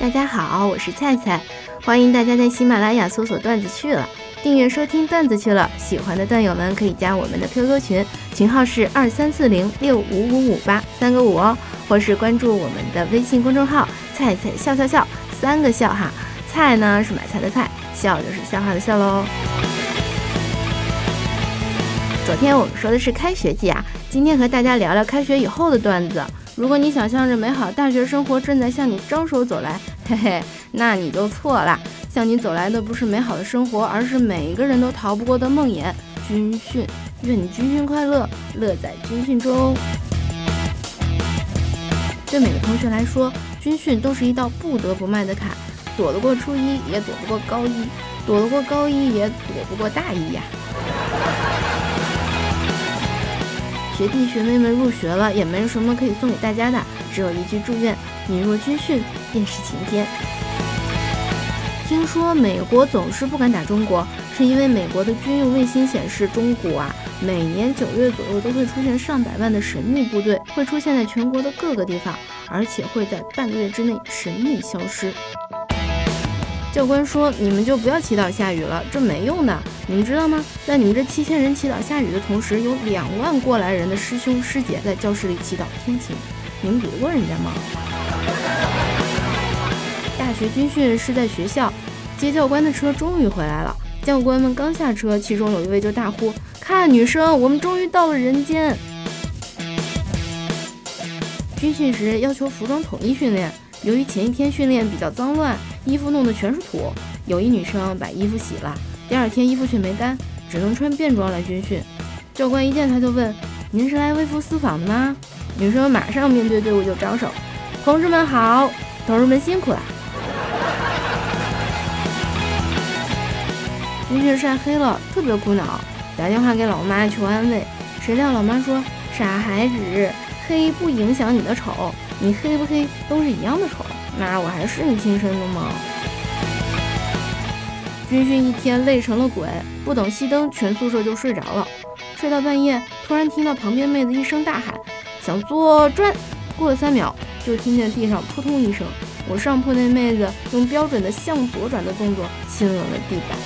大家好，我是菜菜，欢迎大家在喜马拉雅搜索“段子去了”，订阅收听“段子去了”。喜欢的段友们可以加我们的 QQ 群，群号是二三四零六五五五八三个五哦，或是关注我们的微信公众号“菜菜笑笑笑”，三个笑哈，菜呢是买菜的菜，笑就是笑话的笑喽。昨天我们说的是开学季啊，今天和大家聊聊开学以后的段子。如果你想象着美好大学生活正在向你招手走来，嘿嘿，那你就错了。向你走来的不是美好的生活，而是每个人都逃不过的梦魇——军训。愿你军训快乐，乐在军训中。对每个同学来说，军训都是一道不得不迈的坎，躲得过初一，也躲不过高一；躲得过高一，也躲不过大一呀。学弟学妹们入学了，也没什么可以送给大家的，只有一句祝愿：你若军训，便是晴天。听说美国总是不敢打中国，是因为美国的军用卫星显示，中国啊，每年九月左右都会出现上百万的神秘部队，会出现在全国的各个地方，而且会在半个月之内神秘消失。教官说：“你们就不要祈祷下雨了，这没用的。你们知道吗？在你们这七千人祈祷下雨的同时，有两万过来人的师兄师姐在教室里祈祷天晴。你们比得过人家吗？”大学军训是在学校，接教官的车终于回来了。教官们刚下车，其中有一位就大呼：“看，女生，我们终于到了人间！”军训时要求服装统一训练，由于前一天训练比较脏乱。衣服弄得全是土，有一女生把衣服洗了，第二天衣服却没干，只能穿便装来军训。教官一见她就问：“您是来微服私访的吗？”女生马上面对队伍就招手：“同志们好，同志们辛苦了。”军训晒黑了，特别苦恼，打电话给老妈求安慰。谁料老妈说：“傻孩子，黑不影响你的丑，你黑不黑都是一样的丑。”妈，我还是你亲生的吗？军训一天累成了鬼，不等熄灯，全宿舍就睡着了。睡到半夜，突然听到旁边妹子一声大喊：“想左转！”过了三秒，就听见地上扑通一声，我上铺那妹子用标准的向左转的动作亲吻了地板。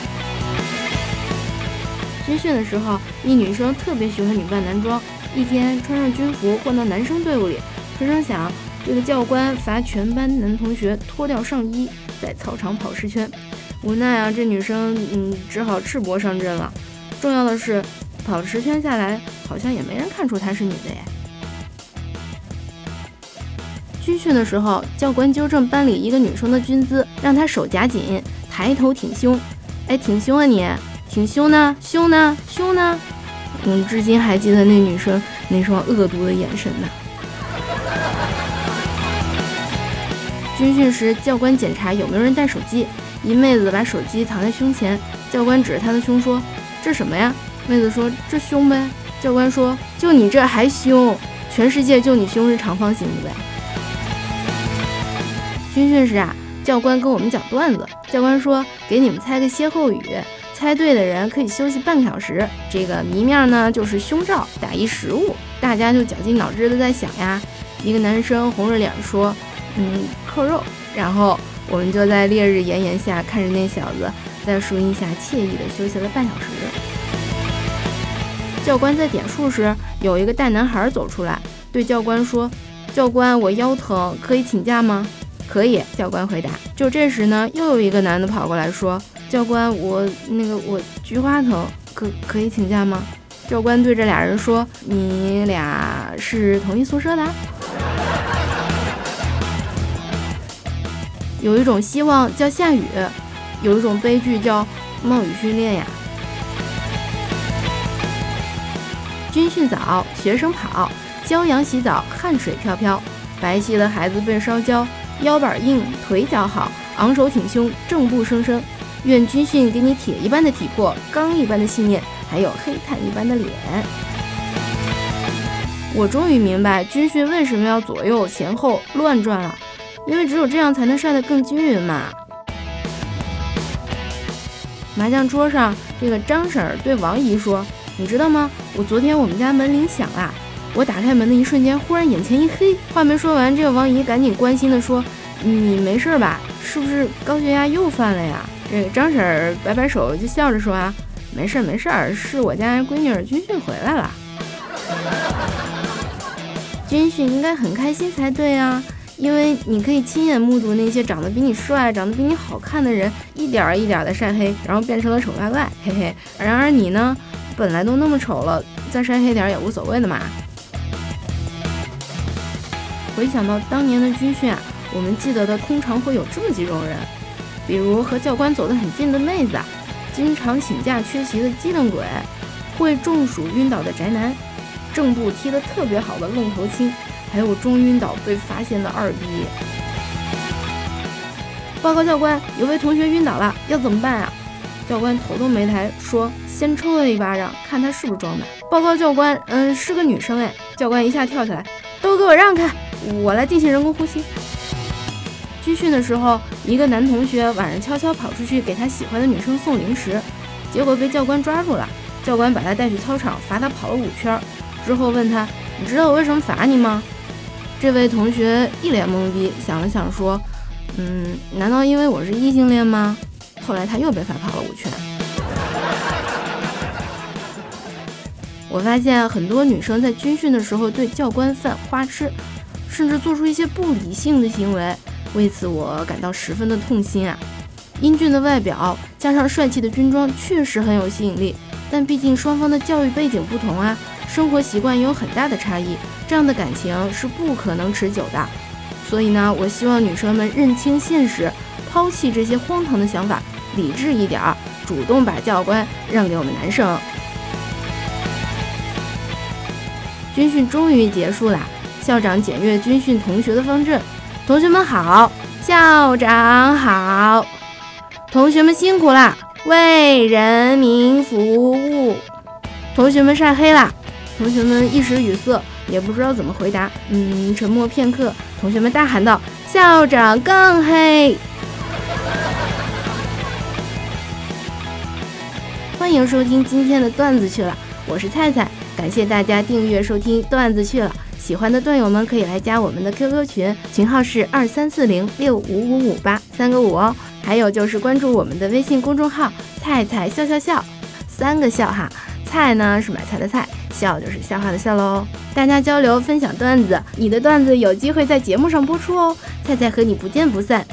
军训的时候，一女生特别喜欢女扮男装，一天穿上军服混到男生队伍里，吹声响。这个教官罚全班男同学脱掉上衣，在操场跑十圈。无奈啊，这女生嗯只好赤膊上阵了。重要的是，跑十圈下来，好像也没人看出她是女的耶。军训的时候，教官纠正班里一个女生的军姿，让她手夹紧，抬头挺胸。哎，挺胸啊你，挺胸呢？胸呢？胸呢？嗯，至今还记得那女生那双恶毒的眼神呢。军训时，教官检查有没有人带手机。一妹子把手机藏在胸前，教官指着她的胸说：“这什么呀？”妹子说：“这胸呗。”教官说：“就你这还胸？全世界就你胸是长方形的呗。”军训时啊，教官跟我们讲段子。教官说：“给你们猜个歇后语，猜对的人可以休息半个小时。这个谜面呢，就是胸罩打一食物。”大家就绞尽脑汁的在想呀。一个男生红着脸说。嗯，扣肉，然后我们就在烈日炎炎下看着那小子在树荫下惬意的休息了半小时。教官在点数时，有一个大男孩走出来，对教官说：“教官，我腰疼，可以请假吗？”“可以。”教官回答。就这时呢，又有一个男的跑过来说：“教官，我那个我菊花疼，可可以请假吗？”教官对这俩人说：“你俩是同一宿舍的？”有一种希望叫下雨，有一种悲剧叫冒雨训练呀。军训早，学生跑，骄阳洗澡，汗水飘飘，白皙的孩子被烧焦，腰板硬，腿脚好，昂首挺胸，正步生生。愿军训给你铁一般的体魄，钢一般的信念，还有黑炭一般的脸。我终于明白军训为什么要左右前后乱转了。因为只有这样才能晒得更均匀嘛。麻将桌上，这个张婶儿对王姨说：“你知道吗？我昨天我们家门铃响了，我打开门的一瞬间，忽然眼前一黑。”话没说完，这个王姨赶紧关心地说：“你没事吧？是不是高血压又犯了呀？”这个张婶儿摆摆手，就笑着说：“啊，没事儿，没事儿，是我家闺女军训回来了。军训应该很开心才对啊，因为你可以亲眼目睹那些长得比你帅、长得比你好看的人一点儿一点儿的晒黑，然后变成了丑八怪，嘿嘿。然而你呢，本来都那么丑了，再晒黑点儿也无所谓的嘛。回想到当年的军训啊，我们记得的通常会有这么几种人。”比如和教官走得很近的妹子，经常请假缺席的机灵鬼，会中暑晕倒的宅男，正步踢得特别好的愣头青，还有中晕倒被发现的二逼。报告教官，有位同学晕倒了，要怎么办啊？教官头都没抬，说先抽他一巴掌，看他是不是装的。报告教官，嗯，是个女生哎。教官一下跳起来，都给我让开，我来进行人工呼吸。军训的时候，一个男同学晚上悄悄跑出去给他喜欢的女生送零食，结果被教官抓住了。教官把他带去操场，罚他跑了五圈。之后问他：“你知道我为什么罚你吗？”这位同学一脸懵逼，想了想说：“嗯，难道因为我是异性恋吗？”后来他又被罚跑了五圈。我发现很多女生在军训的时候对教官犯花痴，甚至做出一些不理性的行为。为此，我感到十分的痛心啊！英俊的外表加上帅气的军装，确实很有吸引力。但毕竟双方的教育背景不同啊，生活习惯也有很大的差异，这样的感情是不可能持久的。所以呢，我希望女生们认清现实，抛弃这些荒唐的想法，理智一点儿，主动把教官让给我们男生。军训终于结束啦，校长检阅军训同学的方阵。同学们好，校长好，同学们辛苦啦，为人民服务。同学们晒黑啦，同学们一时语塞，也不知道怎么回答。嗯，沉默片刻，同学们大喊道：“校长更黑！”欢迎收听今天的段子去了，我是菜菜，感谢大家订阅收听段子去了。喜欢的段友们可以来加我们的 QQ 群，群号是二三四零六五五五八三个五哦。还有就是关注我们的微信公众号“菜菜笑笑笑”，三个笑哈。菜呢是买菜的菜，笑就是笑话的笑喽。大家交流分享段子，你的段子有机会在节目上播出哦。菜菜和你不见不散。